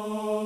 Where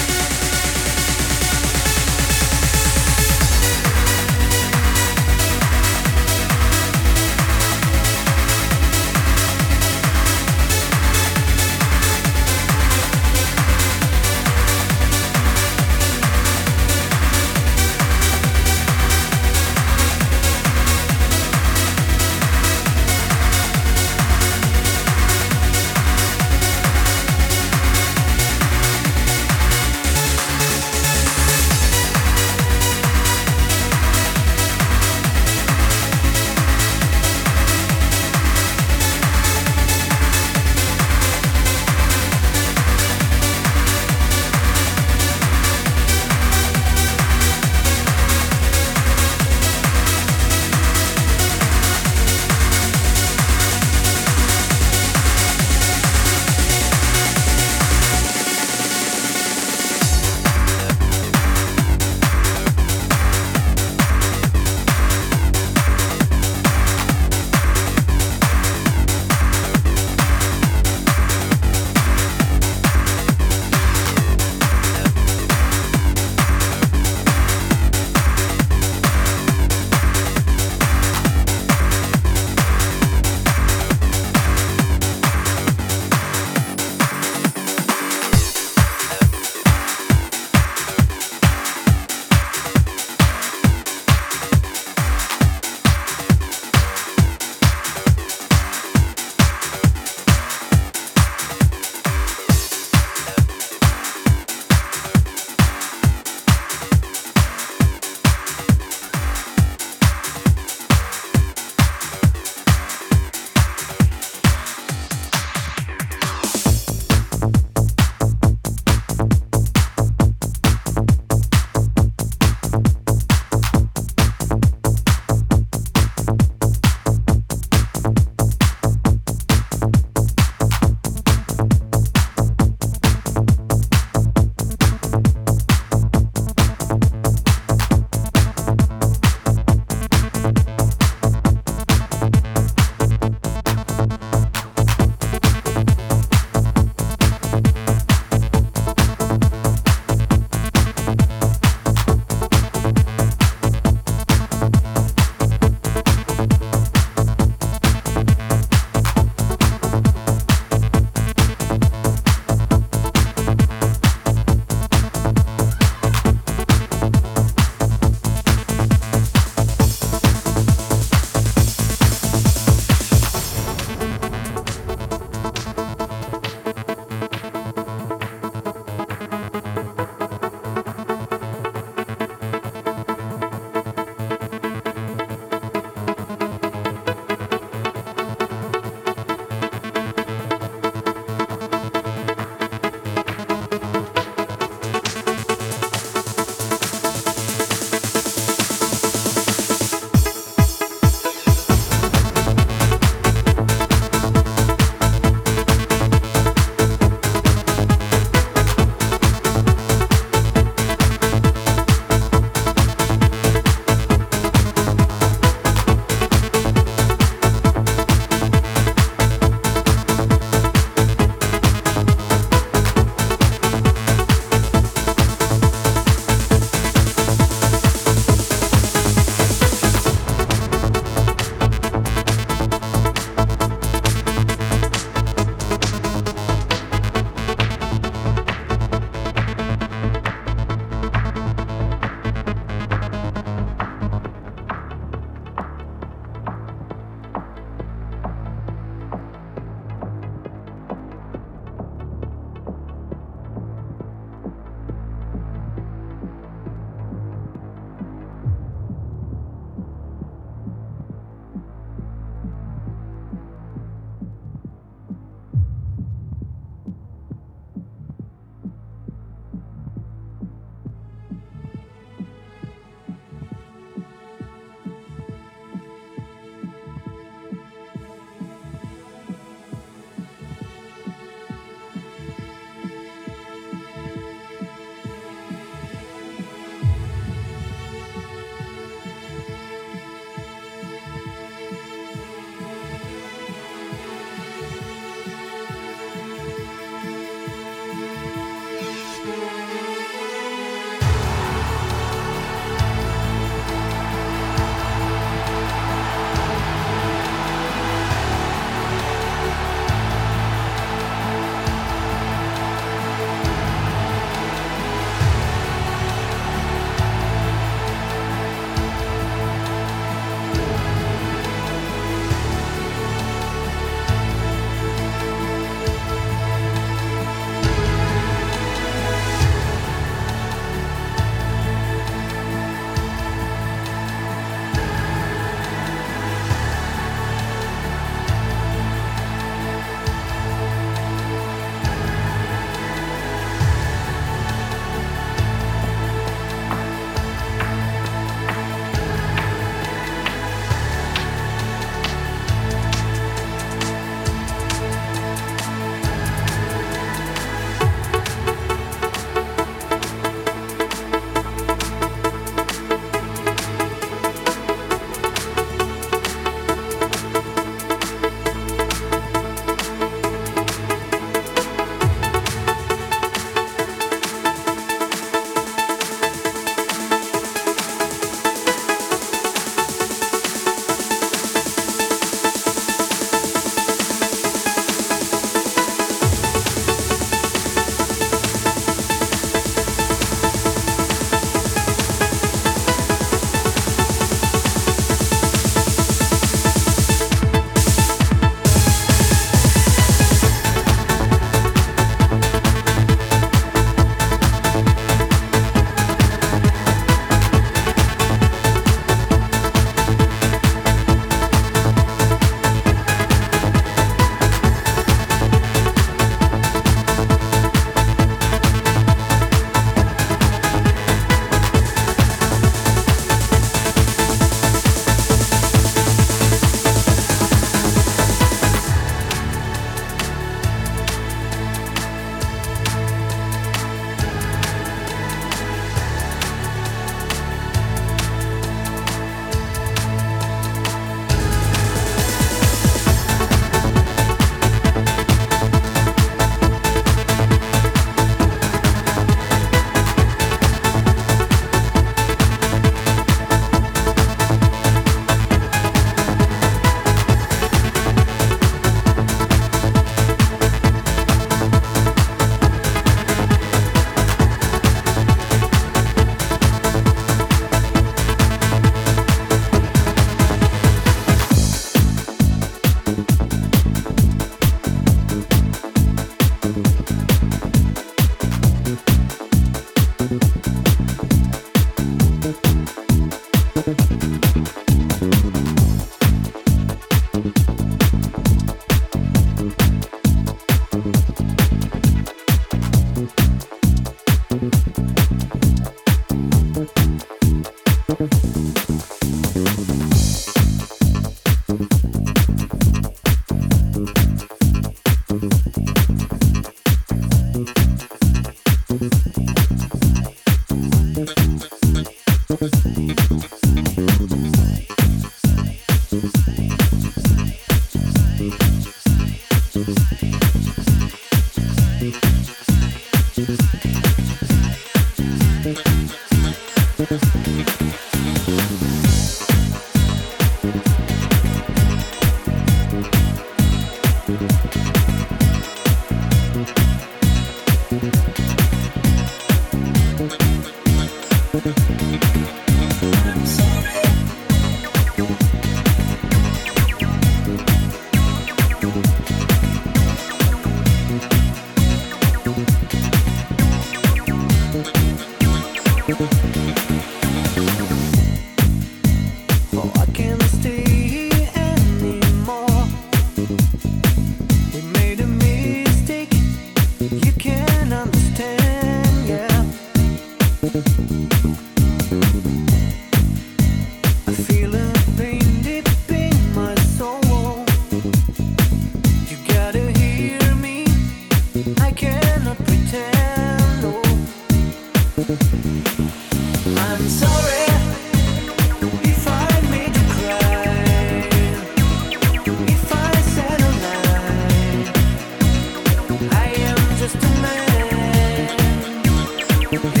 You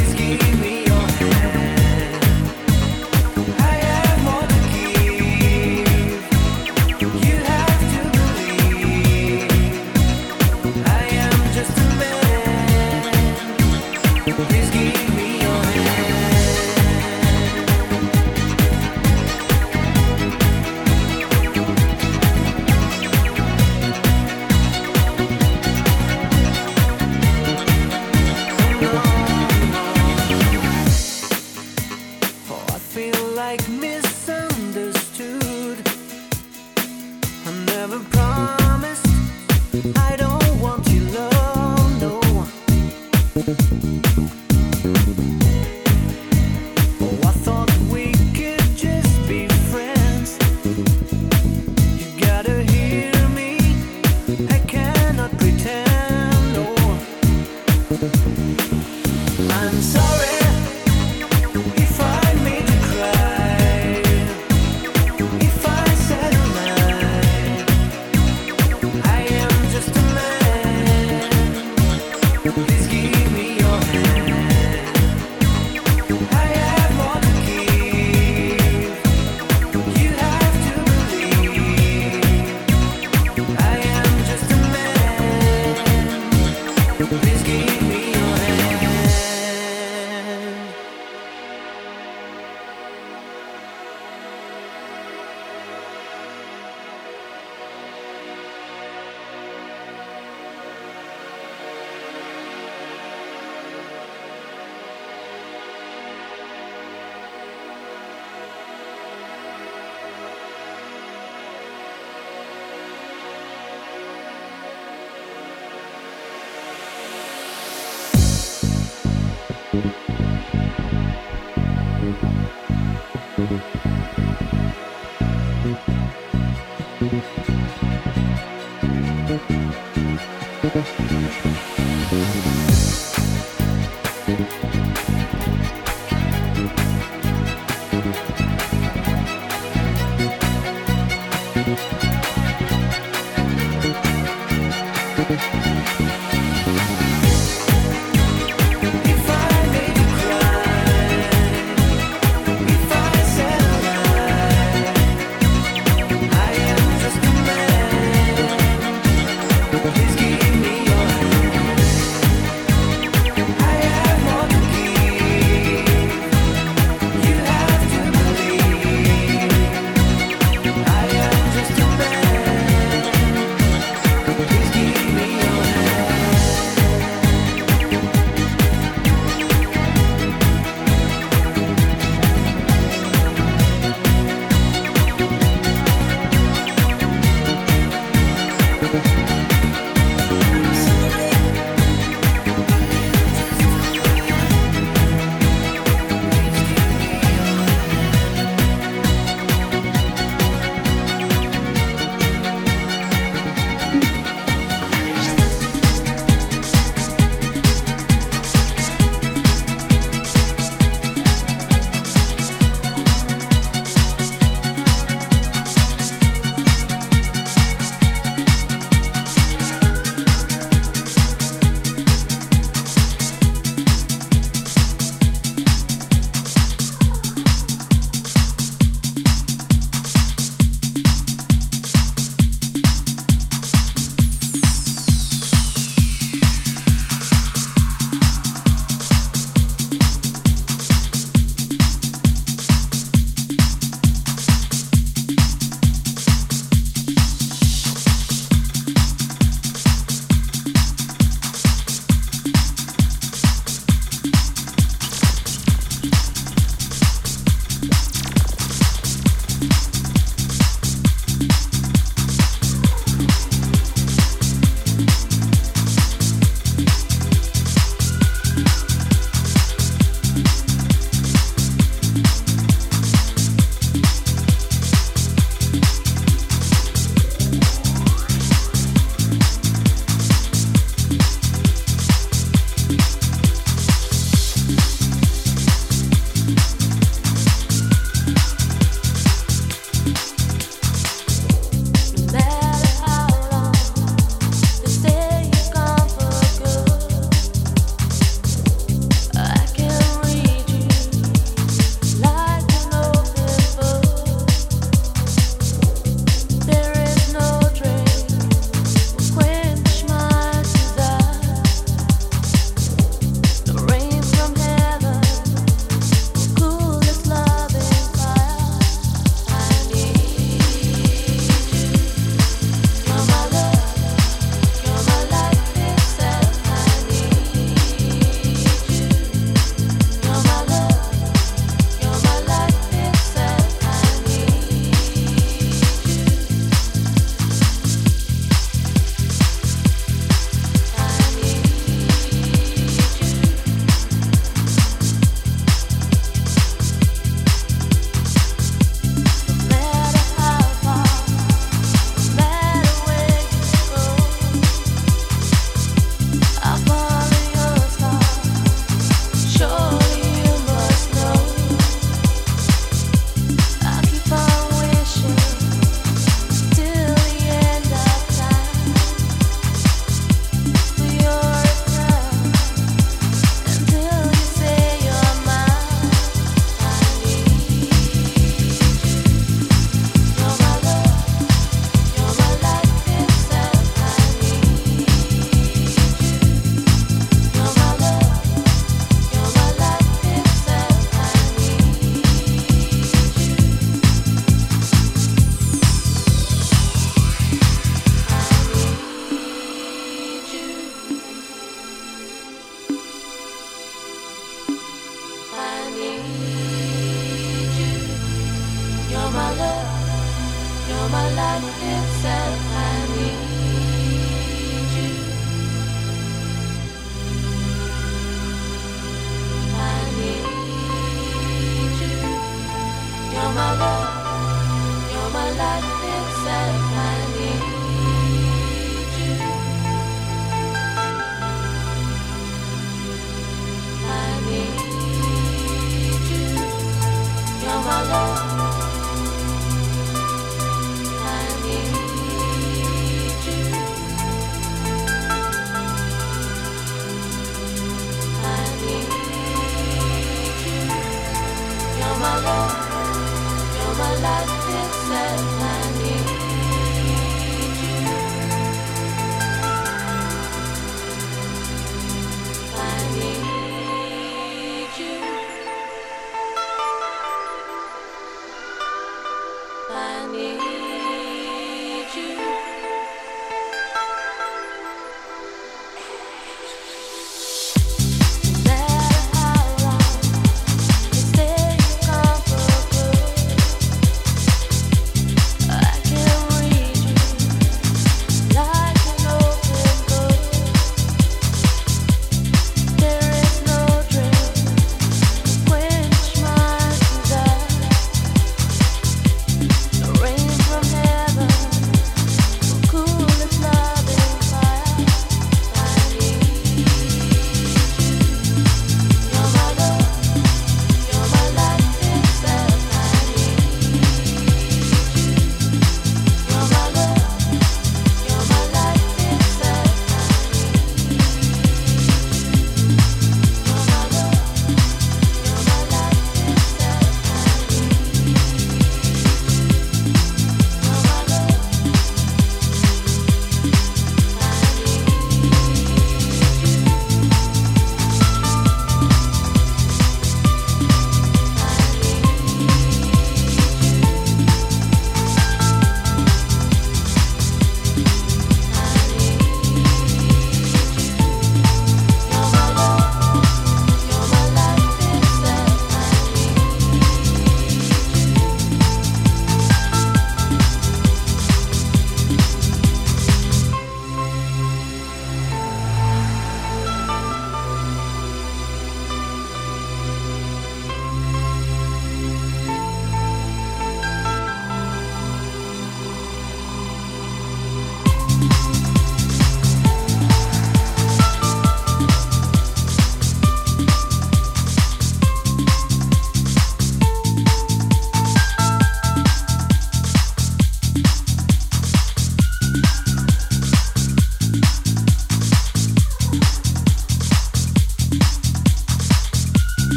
Gracias.